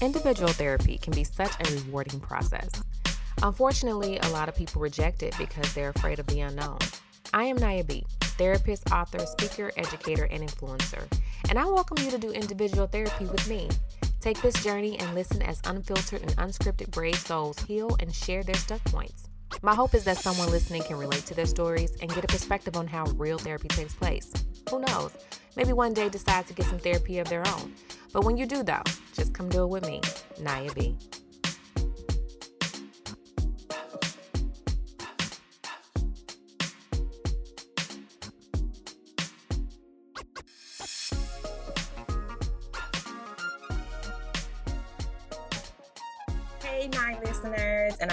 Individual therapy can be such a rewarding process. Unfortunately, a lot of people reject it because they're afraid of the unknown. I am Naya B, therapist, author, speaker, educator, and influencer, and I welcome you to do individual therapy with me. Take this journey and listen as unfiltered and unscripted brave souls heal and share their stuck points. My hope is that someone listening can relate to their stories and get a perspective on how real therapy takes place. Who knows? Maybe one day decide to get some therapy of their own. But when you do, though, just come do it with me, Naya B.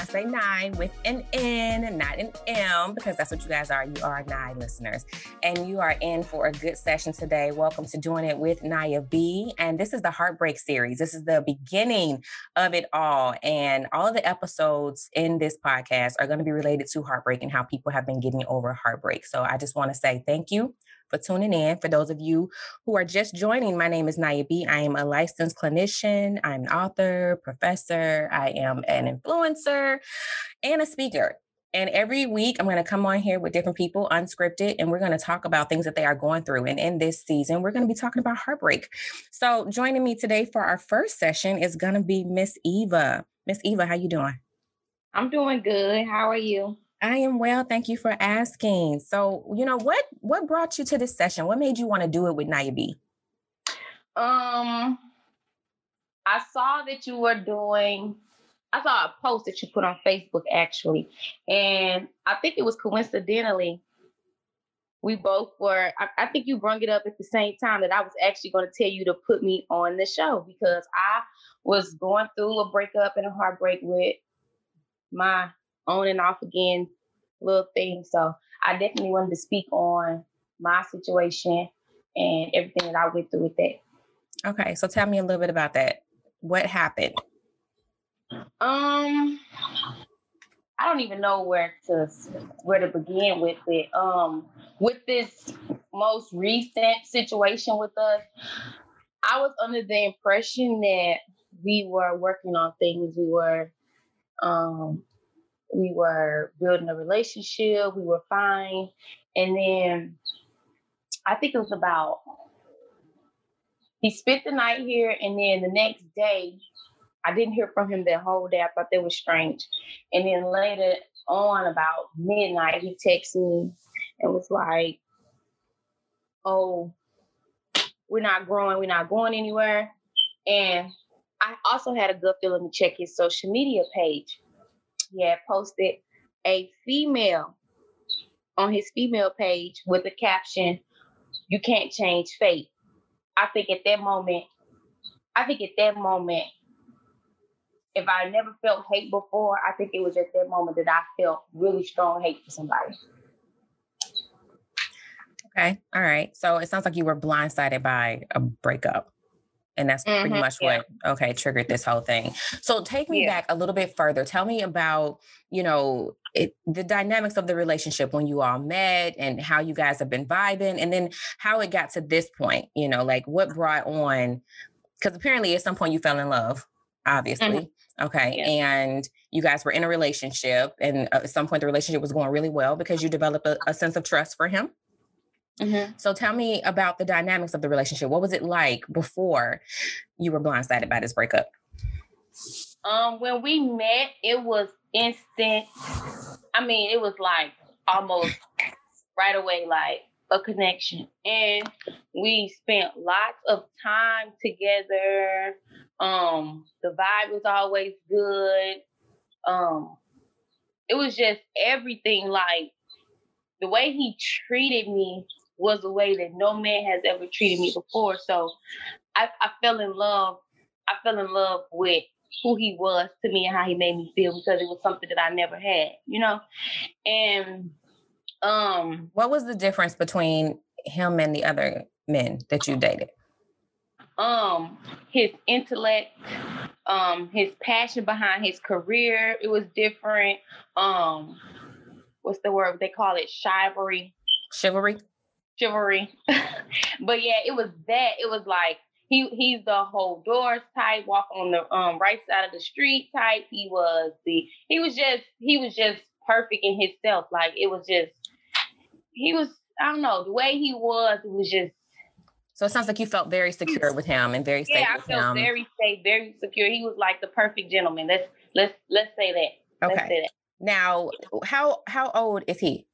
say nine with an N, and not an M, because that's what you guys are. You are nine listeners, and you are in for a good session today. Welcome to Doing It with Naya B, and this is the Heartbreak series. This is the beginning of it all, and all of the episodes in this podcast are going to be related to heartbreak and how people have been getting over heartbreak. So I just want to say thank you for tuning in. For those of you who are just joining, my name is Naya B. I am a licensed clinician, I'm an author, professor, I am an influencer, and a speaker. And every week, I'm going to come on here with different people, unscripted, and we're going to talk about things that they are going through. And in this season, we're going to be talking about heartbreak. So, joining me today for our first session is going to be Miss Eva. Miss Eva, how you doing? I'm doing good. How are you? I am well. Thank you for asking. So, you know what what brought you to this session? What made you want to do it with Naya B? Um, I saw that you were doing. I saw a post that you put on Facebook actually, and I think it was coincidentally. We both were. I, I think you brought it up at the same time that I was actually going to tell you to put me on the show because I was going through a breakup and a heartbreak with my on and off again little thing. So I definitely wanted to speak on my situation and everything that I went through with that. Okay, so tell me a little bit about that. What happened? Um, I don't even know where to where to begin with it. Um, with this most recent situation with us, I was under the impression that we were working on things. We were um we were building a relationship, we were fine. And then I think it was about he spent the night here and then the next day I didn't hear from him that whole day. I thought that was strange. And then later on about midnight he texted me and was like, Oh, we're not growing, we're not going anywhere. And I also had a good feeling to check his social media page he had posted a female on his female page with a caption, You can't change fate. I think at that moment, I think at that moment, if I never felt hate before, I think it was at that moment that I felt really strong hate for somebody. Okay. All right. So it sounds like you were blindsided by a breakup and that's pretty mm-hmm, much yeah. what okay triggered this whole thing so take me yeah. back a little bit further tell me about you know it, the dynamics of the relationship when you all met and how you guys have been vibing and then how it got to this point you know like what brought on because apparently at some point you fell in love obviously mm-hmm. okay yeah. and you guys were in a relationship and at some point the relationship was going really well because you developed a, a sense of trust for him Mm-hmm. So tell me about the dynamics of the relationship. What was it like before you were blindsided by this breakup? Um, when we met, it was instant. I mean, it was like almost right away, like a connection. And we spent lots of time together. Um, the vibe was always good. Um, it was just everything like the way he treated me was a way that no man has ever treated me before. So I, I fell in love. I fell in love with who he was to me and how he made me feel because it was something that I never had, you know? And um what was the difference between him and the other men that you dated? Um his intellect, um his passion behind his career, it was different. Um what's the word they call it? Chivalry. Chivalry chivalry. but yeah, it was that. It was like he he's the whole doors type, walk on the um right side of the street type. He was the he was just he was just perfect in himself. Like it was just he was I don't know the way he was. It was just. So it sounds like you felt very secure with him and very safe. Yeah, I felt him. very safe, very secure. He was like the perfect gentleman. Let's let's let's say that. Okay. Let's say that. Now, how how old is he?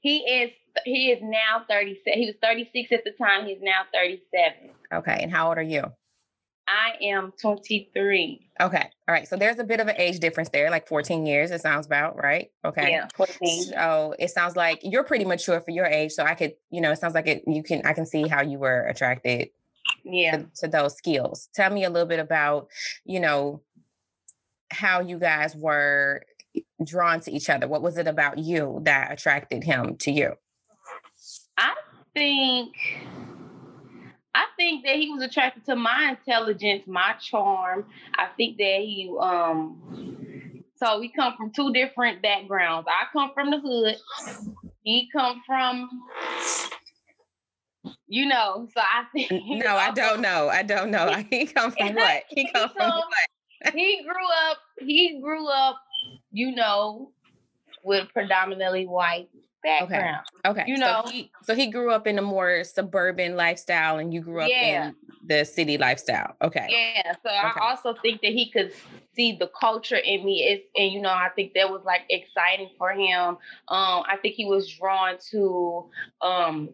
He is he is now 37. He was 36 at the time. He's now 37. Okay. And how old are you? I am 23. Okay. All right. So there's a bit of an age difference there, like 14 years, it sounds about, right? Okay. Yeah, 14. So it sounds like you're pretty mature for your age. So I could, you know, it sounds like it you can I can see how you were attracted Yeah. to, to those skills. Tell me a little bit about, you know, how you guys were drawn to each other. What was it about you that attracted him to you? I think I think that he was attracted to my intelligence, my charm. I think that he um so we come from two different backgrounds. I come from the hood. He come from you know, so I think No, I don't know. I don't know. He come from what? He come from what? he grew up he grew up, you know, with predominantly white background. Okay. okay. You so know. he, so he grew up in a more suburban lifestyle and you grew up Yeah. in the city lifestyle. Okay. Yeah, so Okay. I also think that he could see the culture in me. It's, and you know, I think that was like exciting for him. Um, I think he was drawn to um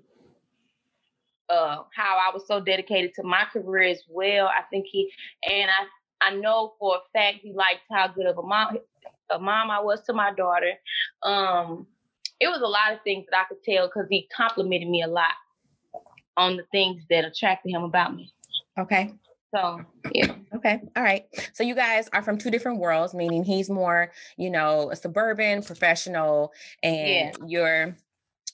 uh how I was so dedicated to my career as well. I think he and I I know for a fact he liked how good of a mom a mom I was to my daughter. Um it was a lot of things that I could tell because he complimented me a lot on the things that attracted him about me. Okay. So yeah. Okay. All right. So you guys are from two different worlds, meaning he's more, you know, a suburban professional and you're,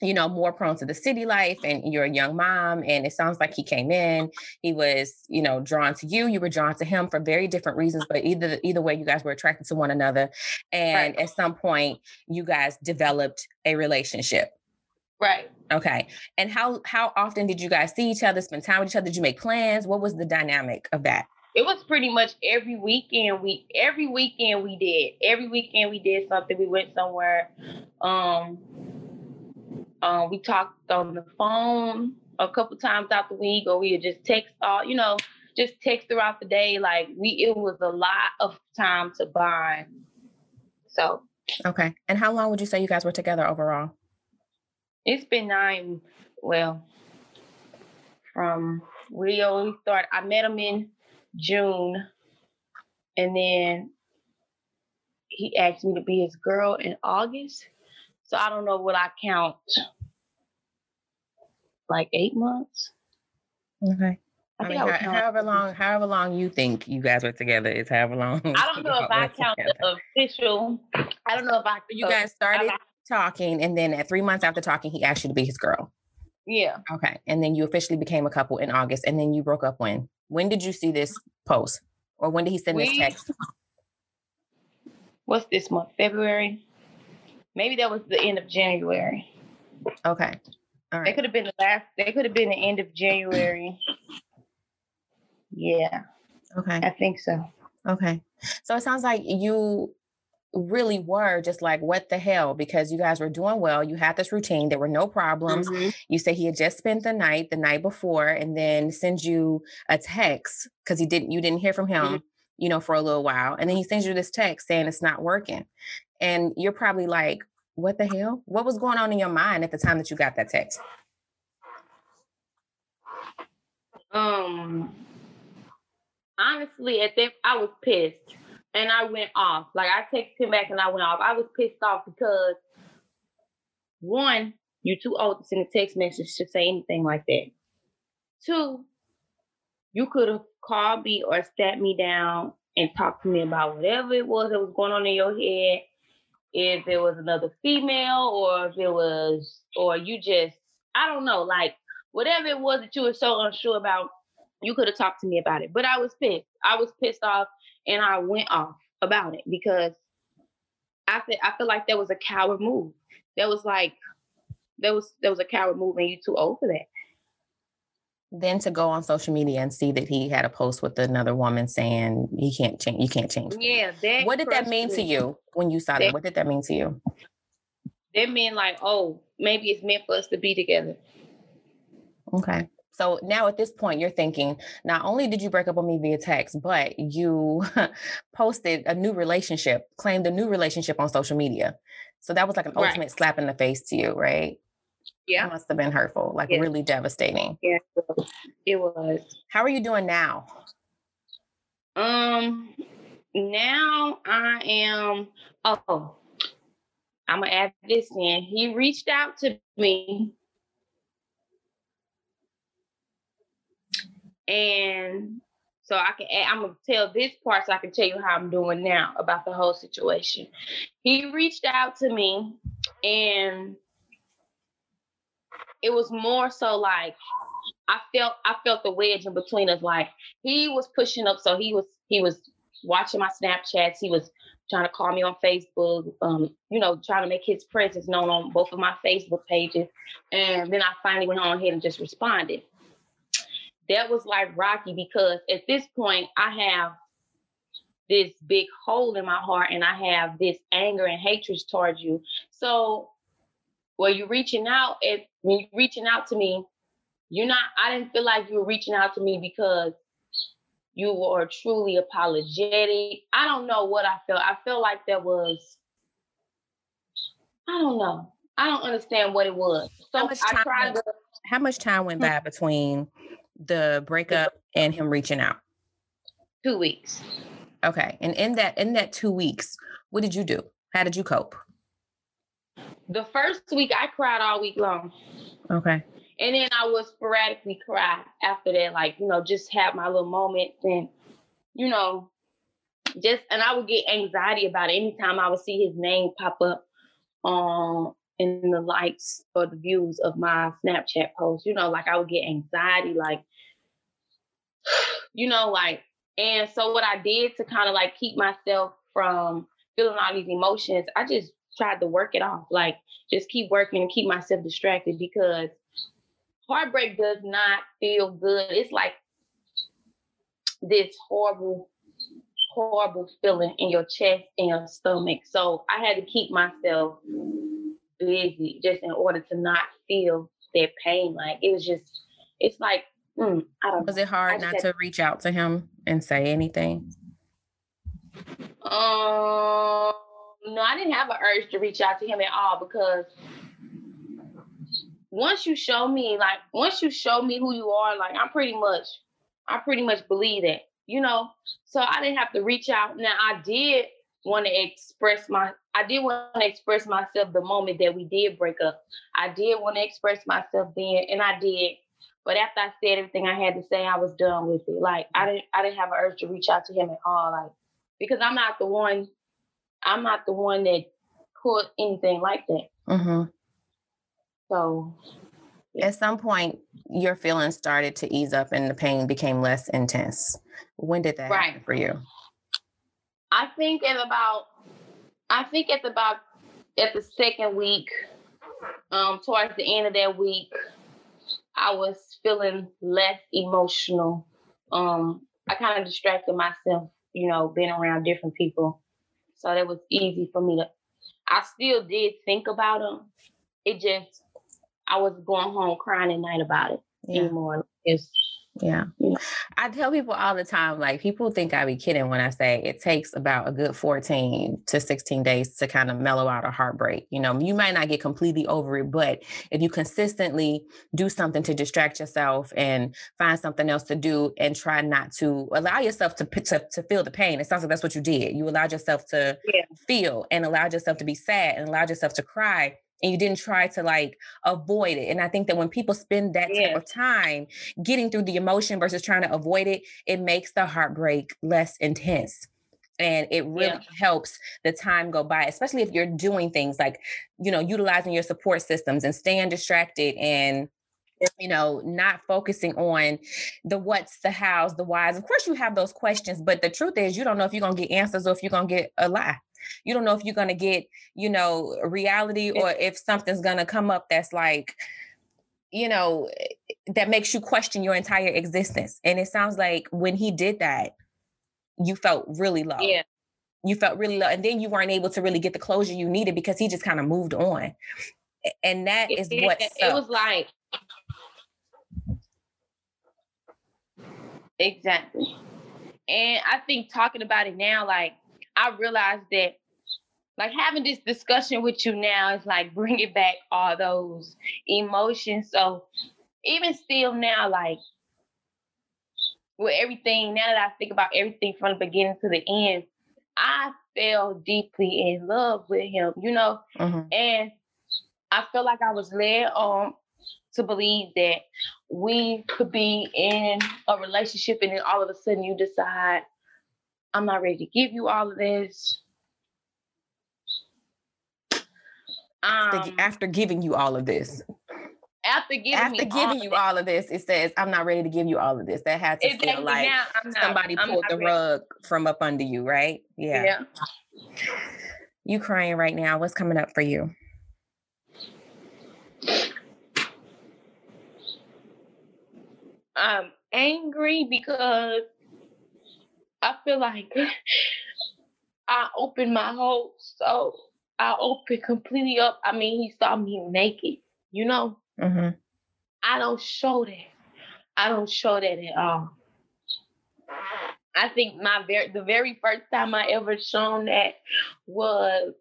you know, more prone to the city life and you're a young mom. And it sounds like he came in, he was, you know, drawn to you. You were drawn to him for very different reasons, but either either way, you guys were attracted to one another. And Right. at some point, you guys developed a relationship. Right. Okay. And how how often did you guys see each other, spend time with each other? Did you make plans? What was the dynamic of that? It was pretty much every weekend we every weekend we did. Every weekend we did something. We went somewhere. Um um we talked on the phone a couple times out the week or we would just text all, you know, just text throughout the day. Like we it was a lot of time to bond. So Okay. And how long would you say you guys were together overall? it's been nine well from we only started I met him in June and then he asked me to be his girl in August. So I don't know what I count like eight months. Okay. I, I, think mean, I how- however long, however long you think you guys were together is however long. I don't know if I count together. the official. I don't know if I You guys started I- talking, and then at three months after talking, he asked you to be his girl. yeah. Okay. And then you officially became a couple in August, and then you broke up when? When did you see this post? Or when did he send this text? What's this month? February? Maybe that was the end of January. Okay. All They could have been the last. They could have been the end of January. Yeah, Okay. I think so. Okay. So it sounds like you really were just like, what the hell? Because you guys were doing well. You had this routine. There were no problems. Mhm. You say he had just spent the night the night before and then sends you a text because he didn't you didn't hear from him, Mhm. you know, for a little while. And then he sends you this text saying it's not working. And you're probably like, what the hell? What was going on in your mind at the time that you got that text? Um, honestly, at that I was pissed, and I went off. Like I texted him back, and I went off. I was pissed off because one, you're too old to send a text message to say anything like that. Two, you could have called me or sat me down and talked to me about whatever it was that was going on in your head. If it was another female, or if it was, or you just, I don't know, like whatever it was that you were so unsure about, you could have talked to me about it. But I was pissed. I was pissed off and I went off about it because I feel I feel like that was a coward move. That was like that was that was a coward move and you too old for that. Then to go on social media and see that he had a post with another woman saying he can't change you can't change yeah that what did that mean to you when you saw that, that what did that mean to you that meant like oh maybe it's meant for us to be together okay so now at this point, you're thinking, not only did you break up with me via text, but you posted a new relationship, claimed a new relationship on social media. So that was like an right. ultimate slap in the face to you, right? Yeah. It must have been hurtful, like yeah. really devastating. Yeah, it was. How are you doing now? Um, now I am, oh, I'm gonna add this in. He reached out to me and so I can add, I'm gonna tell this part so I can tell you how I'm doing now about the whole situation. He reached out to me and it was more so like I felt I felt the wedge in between us. Like he was pushing up, so he was he was watching my Snapchats. He was trying to call me on Facebook. Um, you know, trying to make his presence known on both of my Facebook pages. And then I finally went on ahead and just responded. That was like rocky because at this point I have this big hole in my heart and I have this anger and hatred towards you. So well, you're reaching out at when you're reaching out to me, you're not, I didn't feel like you were reaching out to me because you were truly apologetic. I don't know what I felt. I felt like there was, I don't know. I don't understand what it was. So I tried to. How much time went hmm. by between the breakup and him reaching out? Two weeks. Okay. And in that in that two weeks, what did you do? How did you cope? The first week I cried all week long. Okay. And then I would sporadically cry after that, like, you know, just have my little moments and, you know, just, and I would get anxiety about it anytime I would see his name pop up um, in the likes or the views of my Snapchat post. You know, like I would get anxiety, like, you know, like, and so what I did to kind of like keep myself from feeling all these emotions, I just tried to work it off. Like just keep working and keep myself distracted because heartbreak does not feel good. It's like this horrible, horrible feeling in your chest and your stomach. So I had to keep myself busy just in order to not feel that pain. Like it was just, it's like, mm, I don't. Know. Was it hard not to reach out to him and say anything? Um no, I didn't have an urge to reach out to him at all because once you show me, like, once you show me who you are, like, I'm pretty much, I pretty much believe that, you know. So I didn't have to reach out. Now I did want to express my, I did want to express myself the moment that we did break up. I did want to express myself then, and I did. But after I said everything I had to say, I was done with it. Like I didn't, I didn't have an urge to reach out to him at all. Like because I'm not the one I'm not the one that put anything like that. Mm-hmm. So at some point your feelings started to ease up and the pain became less intense. When did that right. happen for you? I think at about I think at about at the second week, um, towards the end of that week, I was feeling less emotional. Um, I kind of distracted myself, you know, being around different people. So that was easy for me to. I still did think about him. It just I was going home crying at night about it yeah. anymore. It's yeah. I tell people all the time, like people think I be kidding when I say it takes about a good 14 to 16 days to kind of mellow out a heartbreak. You know, you might not get completely over it, but if you consistently do something to distract yourself and find something else to do and try not to allow yourself to, to, to feel the pain, it sounds like that's what you did. You allowed yourself to yeah. feel and allowed yourself to be sad and allowed yourself to cry and you didn't try to like avoid it. And I think that when people spend that yeah. type of time getting through the emotion versus trying to avoid it, it makes the heartbreak less intense. And it really yeah. helps the time go by, especially if you're doing things like, you know, utilizing your support systems and staying distracted and you know, not focusing on the what's, the hows, the whys. Of course, you have those questions, but the truth is, you don't know if you're going to get answers or if you're going to get a lie. You don't know if you're going to get, you know, reality or if something's going to come up that's like, you know, that makes you question your entire existence. And it sounds like when he did that, you felt really low. Yeah. You felt really low. And then you weren't able to really get the closure you needed because he just kind of moved on. And that is it, what it, it was like exactly. And I think talking about it now, like I realized that like having this discussion with you now is like bringing back all those emotions. So even still now, like with everything, now that I think about everything from the beginning to the end, I fell deeply in love with him, you know, Mhm. and I felt like I was led on to believe that we could be in a relationship and then all of a sudden you decide, I'm not ready to give you all of this. After, Um, after giving you all of this, after giving after giving you all of this, it says, I'm not ready to give you all of this. That had to exactly feel like now, not, somebody I'm pulled the ready. rug from up under you, right? Yeah. Yeah. You crying right now. What's coming up for you? I'm angry because I feel like I opened my whole soul. I opened completely up. I mean, he saw me naked, you know? Mm-hmm. I don't show that. I don't show that at all. I think my very the very first time I ever shown that was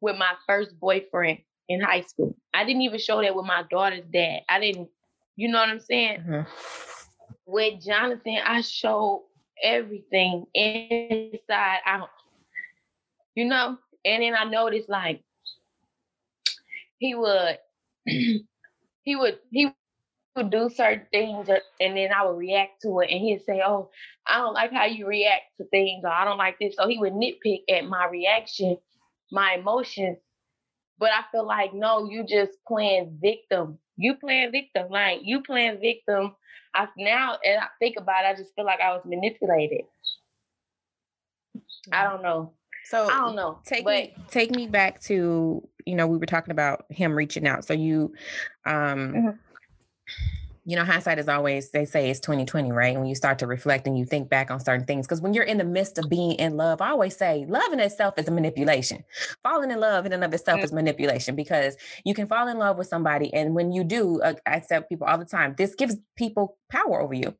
with my first boyfriend in high school. I didn't even show that with my daughter's dad. I didn't, you know what I'm saying? Mm-hmm. With Jonathan, I showed everything inside out. You know? And then I noticed like he would he would he would do certain things uh, and then I would react to it and he'd say, Oh, I don't like how you react to things or I don't like this. So he would nitpick at my reaction, my emotions. But I feel like no, you just playing victim. You playing victim. Like you playing victim. I now and I think about it, I just feel like I was manipulated. I don't know. So I don't know. take but me take me back to you know we were talking about him reaching out so you um Mhm. You know hindsight is always they say it's 2020 right when you start to reflect and you think back on certain things because when you're in the midst of being in love i always say love in itself is a manipulation falling in love in and of itself Mm. is manipulation because you can fall in love with somebody and when you do uh, i tell people all the time this gives people power over you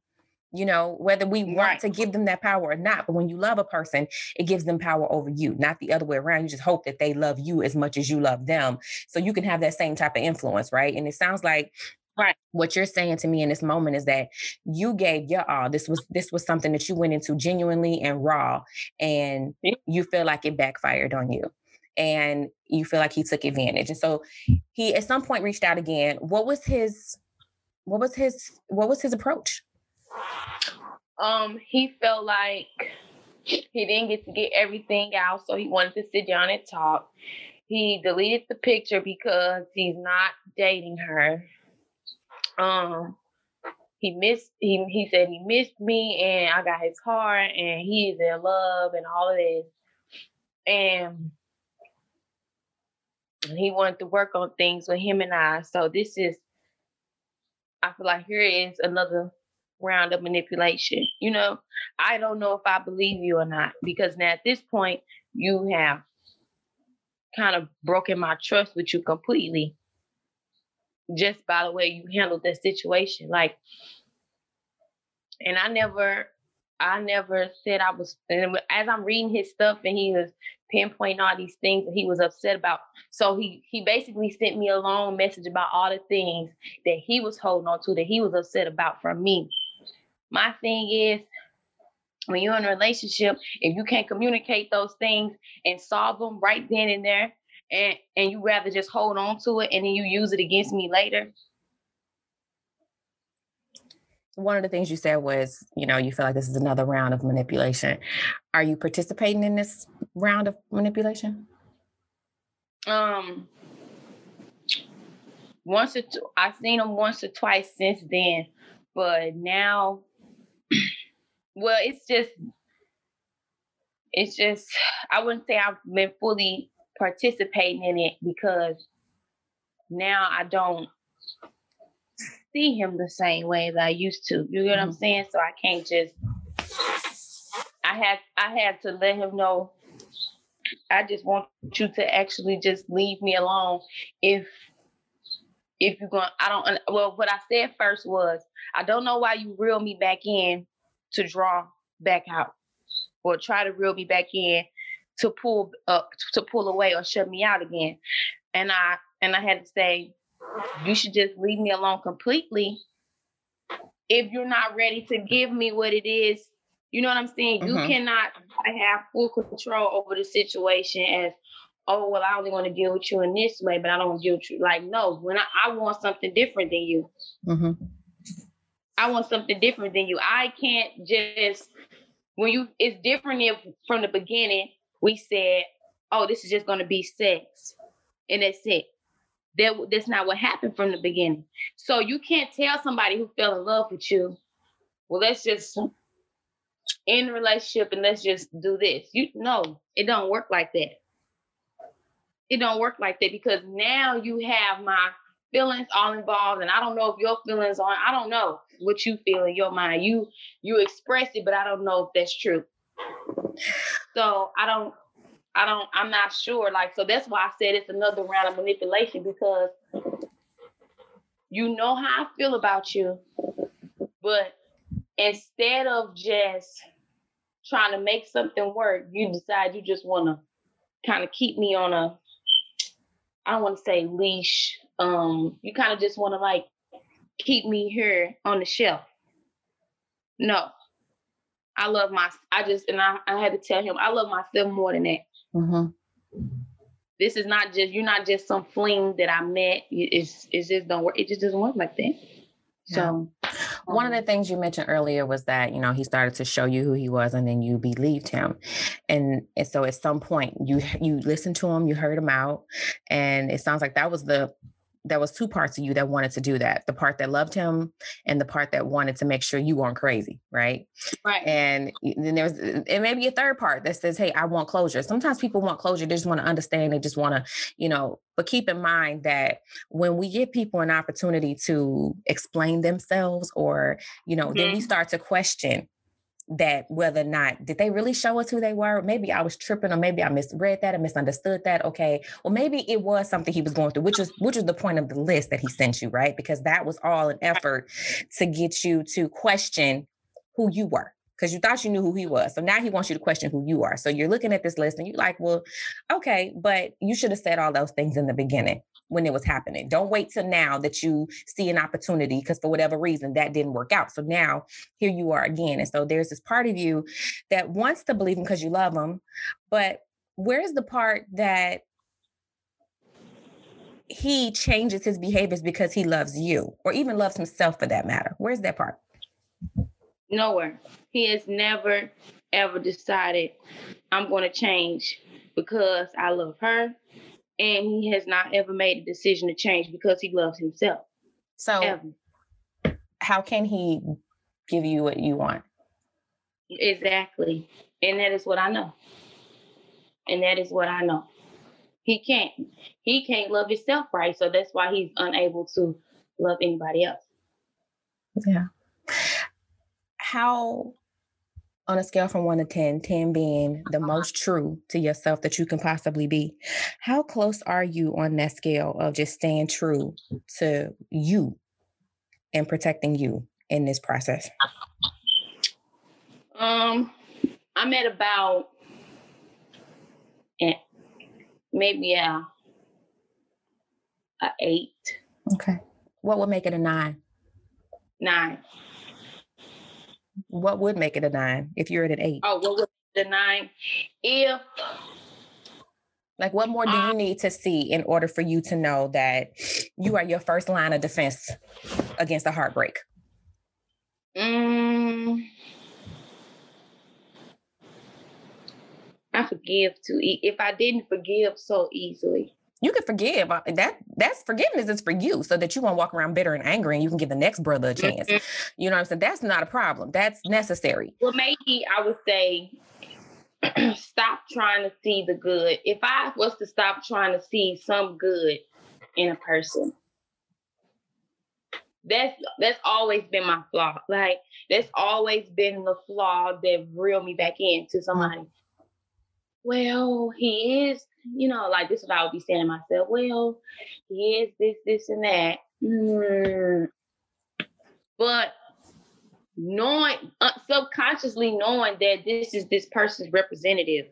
you know whether we want Right. to give them that power or not but when you love a person it gives them power over you, not the other way around. You just hope that they love you as much as you love them. So you can have that same type of influence, right? And it sounds like Right. what you're saying to me in this moment is that you gave your all. This was this was something that you went into genuinely and raw, and you feel like it backfired on you. And you feel like he took advantage. And so he at some point reached out again. What was his what was his what was his approach? um he felt like he didn't get to get everything out, so he wanted to sit down and talk. He deleted the picture because he's not dating her. Um he missed he he said he missed me and I got his heart and he's in love and all of this. And he wanted to work on things with him and I. So this is I feel like here is another round of manipulation. You know, I don't know if I believe you or not because now at this point you have kind of broken my trust with you completely just by the way you handled that situation. Like, and I never, I never said I was. And as I'm reading his stuff, and he was pinpointing all these things that he was upset about. So he he basically sent me a long message about all the things that he was holding on to that he was upset about from me. My thing is, when you're in a relationship, if you can't communicate those things and solve them right then and there, and and you rather just hold on to it and then you use it against me later. one of the things you said was, you know, you feel like this is another round of manipulation. Are you participating in this round of manipulation? Um, once or two, I've seen him once or twice since then, but now, well, it's just, it's just, I wouldn't say I've been fully participating in it because now I don't, see him the same way as I used to. You get what I'm mm-hmm. saying? So I can't just I had I had to let him know I just want you to actually just leave me alone if if you're going I don't well what I said first was I don't know why you reel me back in to draw back out or try to reel me back in to pull up to pull away or shut me out again. And I and I had to say, you should just leave me alone completely if you're not ready to give me what it is. You know what I'm saying? Mm-hmm. You cannot have full control over the situation as, oh, well, I only want to deal with you in this way, but I don't want to deal with you. Like, no, when I, I want something different than you. Mm-hmm. I want something different than you. I can't just when you it's different if from the beginning we said, oh, this is just gonna be sex. And that's it. That that's not what happened from the beginning. So you can't tell somebody who fell in love with you, well, let's just end relationship and let's just do this. You no, it don't work like that. It don't work like that because now you have my feelings all involved and i don't know if your feelings are i don't know what you feel in your mind you you express it but i don't know if that's true so i don't i don't i'm not sure like so that's why i said it's another round of manipulation because you know how i feel about you but instead of just trying to make something work you decide you just want to kind of keep me on a i don't want to say leash um, you kind of just want to like keep me here on the shelf. No, I love my. I just and I, I had to tell him I love myself more than that. Mm-hmm. This is not just you're not just some fling that I met. It's it just don't work. It just doesn't work like that. So, one of the um things you mentioned earlier was that you know he started to show you who he was, and then you believed him, and, and so at some point you you listened to him, you heard him out, and it sounds like that was the there was two parts of you that wanted to do that the part that loved him and the part that wanted to make sure you weren't crazy right right and then there's it may be a third part that says hey i want closure sometimes people want closure they just want to understand they just want to you know but keep in mind that when we give people an opportunity to explain themselves or you know mm-hmm. then we mm-hmm. start to question that whether or not did they really show us who they were? Maybe i was tripping or maybe i misread that or misunderstood that okay. Well maybe it was something he was going through which is which is the point of the list that he sent you right? Because that was all an effort to get you to question who you were because you thought you knew who he was. So now he wants you to question who you are. So you're looking at this list and you're like, well, okay, but you should have said all those things in the beginning when it was happening. Don't wait till now that you see an opportunity because for whatever reason that didn't work out. So now here you are again. And so there's this part of you that wants to believe him because you love him, but where's the part that he changes his behaviors because he loves you or even loves himself for that matter? Where's that part? Nowhere. He has never ever decided I'm going to change because I love her and he has not ever made a decision to change because he loves himself. So, ever. how can he give you what you want? Exactly. And that is what I know. And that is what I know. He can't. He can't love himself right. So that's why he's unable to love anybody else. Yeah. How on a scale from one to 10, 10 being the uh-huh. most true to yourself that you can possibly be, how close are you on that scale of just staying true to you and protecting you in this process? Um, I'm at about maybe a, a eight. Okay. What would make it a nine? Nine. What would make it a nine if you're at an eight? Oh, what would the nine? If like what more do you need to see in order for you to know that you are your first line of defense against a heartbreak? Mm, I forgive too. If I didn't forgive so easily, you can forgive. Uh, that that's forgiveness is for you, so that you won't walk around bitter and angry, and you can give the next brother a chance. Mm-hmm. You know what I'm saying? That's not a problem. That's necessary. Well, maybe I would say stop trying to see the good. If I was to stop trying to see some good in a person, that's that's always been my flaw. Like that's always been the flaw that reeled me back into somebody. Well, he is, you know, like this is what I would be saying to myself. Well, he is this, this, and that. Mm. But knowing uh, subconsciously knowing that this is this person's representative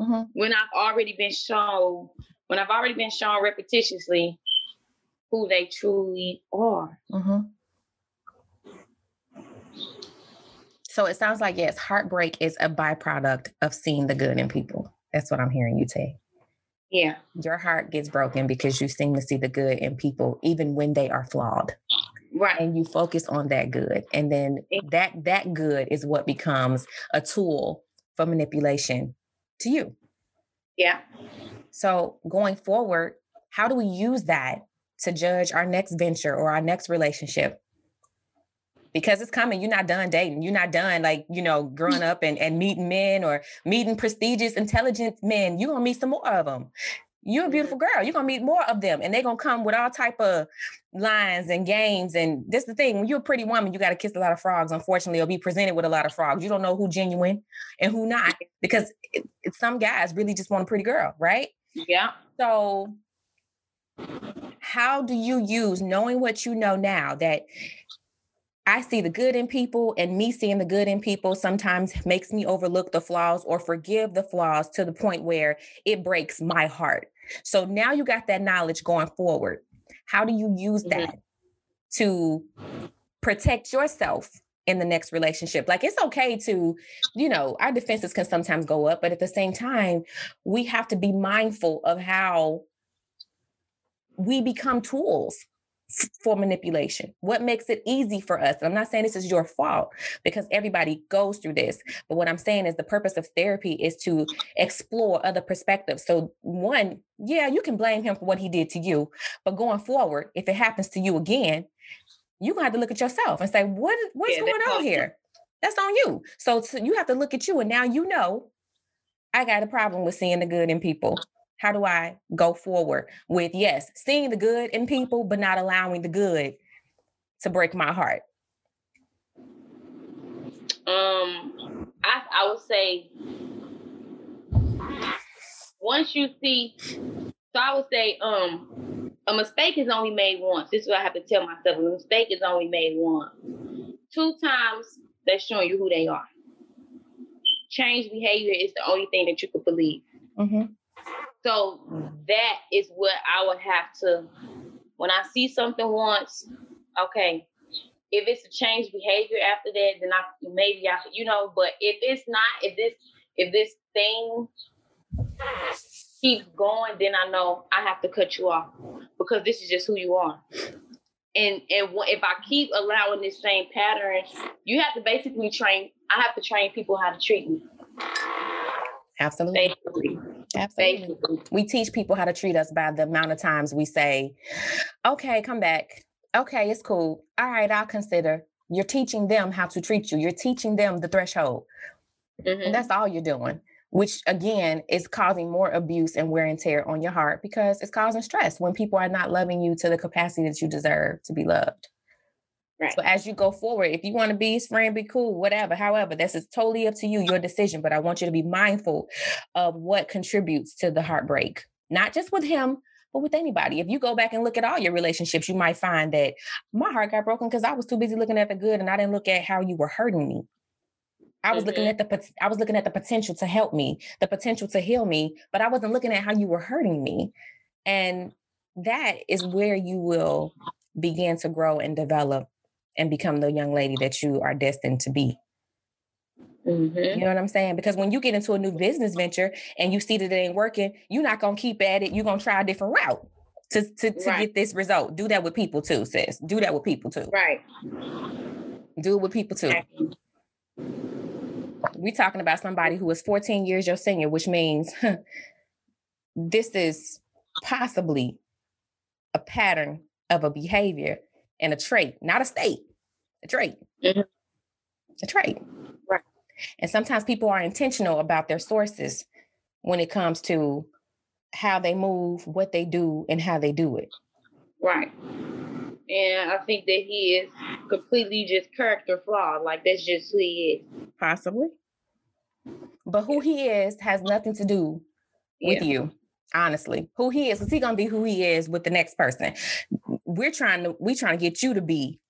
mm-hmm. when i've already been shown when i've already been shown repetitiously who they truly are mm-hmm. So it sounds like yes heartbreak is a byproduct of seeing the good in people. That's what i'm hearing you say. Yeah. Your heart gets broken because you seem to see the good in people even when they are flawed. Right. And you focus on that good. And then that that good is what becomes a tool for manipulation to you. Yeah. So going forward how do we use that to judge our next venture or our next relationship because it's coming. You're not done dating. You're not done like, you know, growing up and, and meeting men or meeting prestigious, intelligent men. You're gonna meet some more of them. You're a beautiful girl. You're gonna meet more of them, and they're gonna come with all type of lines and games. And this is the thing: when you're a pretty woman, you got to kiss a lot of frogs. Unfortunately, or be presented with a lot of frogs. You don't know who genuine and who not because it, it, some guys really just want a pretty girl, right? Yeah. So, how do you use knowing what you know now that I see the good in people, and me seeing the good in people sometimes makes me overlook the flaws or forgive the flaws to the point where it breaks my heart. So now you got that knowledge going forward. How do you use mm-hmm. that to protect yourself in the next relationship? Like it's okay to, you know, our defenses can sometimes go up, but at the same time, we have to be mindful of how we become tools for manipulation? What makes it easy for us? And I'm not saying this is your fault because everybody goes through this. But what I'm saying is the purpose of therapy is to explore other perspectives. So, one, yeah, you can blame him for what he did to you. But going forward, if it happens to you again, you're gonna have to look at yourself and say, what what's yeah, going on here? That's on you. So, so you have to look at you and now you know I got a problem with seeing the good in people. How do I go forward with yes, seeing the good in people, but not allowing the good to break my heart? Um, I I would say once you see, so I would say, um, a mistake is only made once. This is what I have to tell myself: a mistake is only made once. Two times, they're showing you who they are. Change behavior is the only thing that you could believe. Mm-hmm. So that is what I would have to, when I see something once, okay, if it's a change behavior after that, then I maybe I, you know, but if it's not, if this, if this thing keeps going, then I know I have to cut you off because this is just who you are. And and if I keep allowing this same pattern, you have to basically train. I have to train people how to treat me. Absolutely. Basically. Absolutely. We teach people how to treat us by the amount of times we say, okay, come back. Okay, it's cool. All right, I'll consider. You're teaching them how to treat you. You're teaching them the threshold. Mm-hmm. And that's all you're doing, which again is causing more abuse and wear and tear on your heart because it's causing stress when people are not loving you to the capacity that you deserve to be loved. Right. So as you go forward, if you want to be his friend, be cool, whatever. However, this is totally up to you, your decision. But I want you to be mindful of what contributes to the heartbreak, not just with him, but with anybody. If you go back and look at all your relationships, you might find that my heart got broken because I was too busy looking at the good and I didn't look at how you were hurting me. I was mm-hmm. looking at the I was looking at the potential to help me, the potential to heal me, but I wasn't looking at how you were hurting me. And that is where you will begin to grow and develop and become the young lady that you are destined to be. Mm-hmm. You know what I'm saying? Because when you get into a new business venture and you see that it ain't working, you're not gonna keep at it. You're gonna try a different route to to, to right. get this result. Do that with people too, sis. Do that with people too. Right. Do it with people too. We're talking about somebody who is 14 years your senior, which means this is possibly a pattern of a behavior and a trait, not a state, a trait. Mm-hmm. A trait. Right. And sometimes people are intentional about their sources when it comes to how they move, what they do, and how they do it. Right. and I think that he is completely just character flawed. Like that's just who he is. Possibly. But who he is has nothing to do with yeah. you. Honestly, who he is, is he gonna be who he is with the next person? We're trying to we trying to get you to be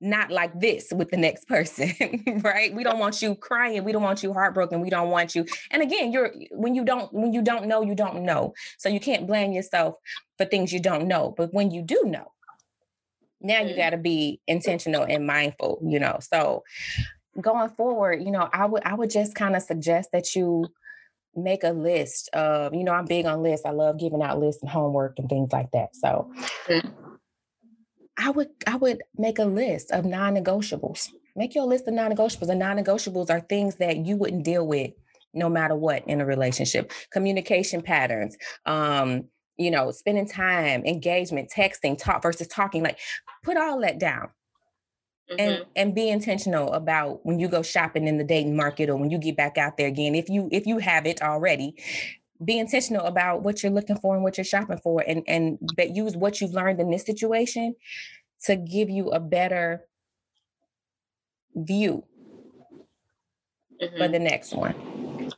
not like this with the next person, right? We don't want you crying. We don't want you heartbroken. We don't want you. And again, you're when you don't when you don't know, you don't know. So you can't blame yourself for things you don't know. But when you do know, now you mm-hmm. got to be intentional and mindful, you know. So going forward, you know, I would I would just kind of suggest that you make a list of, you know, I'm big on lists. I love giving out lists and homework and things like that. So mm-hmm. I would I would make a list of non-negotiables. Make your list of non-negotiables. And non-negotiables are things that you wouldn't deal with no matter what in a relationship. Communication patterns, um, you know, spending time, engagement, texting, talk versus talking. Like put all that down. Mm-hmm. And and be intentional about when you go shopping in the dating market or when you get back out there again. If you if you have it already, be intentional about what you're looking for and what you're shopping for and and but use what you've learned in this situation to give you a better view mm-hmm. for the next one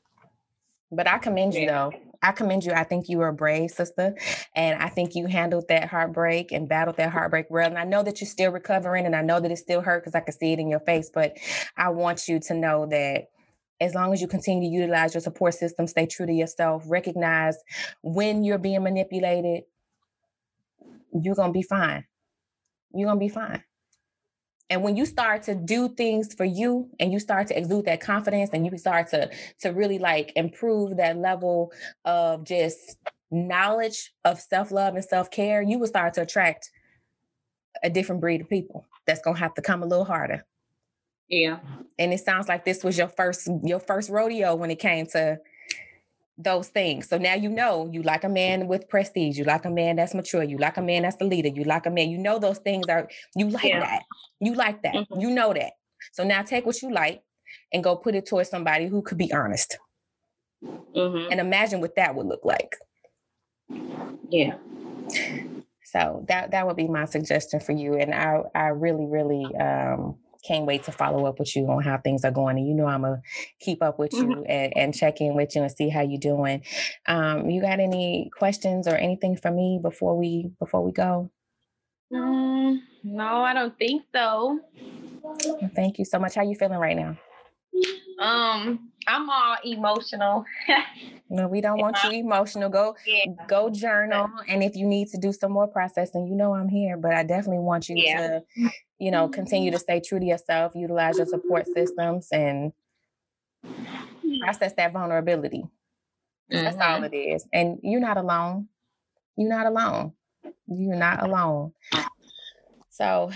but i commend you though I commend you. I think you were a brave sister, and I think you handled that heartbreak and battled that heartbreak well. And I know that you're still recovering, and I know that it still hurt because I can see it in your face. But I want you to know that as long as you continue to utilize your support system, stay true to yourself, recognize when you're being manipulated, you're going to be fine. You're going to be fine. And when you start to do things for you and you start to exude that confidence and you start to to really like improve that level of just knowledge of self-love and self-care, you will start to attract a different breed of people that's going to have to come a little harder. Yeah. And it sounds like this was your first your first rodeo when it came to those things. So now you know you like a man with prestige, you like a man that's mature, you like a man that's the leader, you like a man, you know those things are you like yeah. that. You like that. Mm-hmm. You know that. So now take what you like and go put it towards somebody who could be honest. Mm-hmm. And imagine what that would look like. Yeah. So that that would be my suggestion for you. And I I really, really um can't wait to follow up with you on how things are going. And you know, I'm gonna keep up with you mm-hmm. and, and, check in with you and see how you're doing. Um, you got any questions or anything for me before we before we go? Um, no, I don't think so. Thank you so much. How you feeling right now? Um, I'm all emotional. no, we don't want you emotional. Go yeah. go journal. And if you need to do some more processing, you know I'm here. But I definitely want you yeah. to, you know, continue to stay true to yourself, utilize your support systems and process that vulnerability. Mm-hmm. That's all mm-hmm. it is. And you're not alone. You're not alone. You're not alone. So,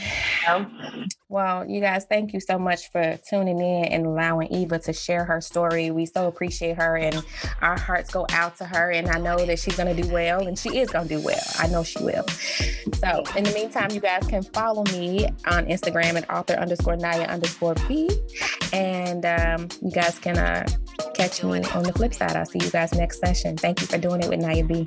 well, you guys, thank you so much for tuning in and allowing Eva to share her story. We so appreciate her, and our hearts go out to her. And I know that she's going to do well, and she is going to do well. I know she will. So, in the meantime, you guys can follow me on Instagram at author underscore Naya underscore B. And um, you guys can uh, catch me on the flip side. I'll see you guys next session. Thank you for doing it with Naya B.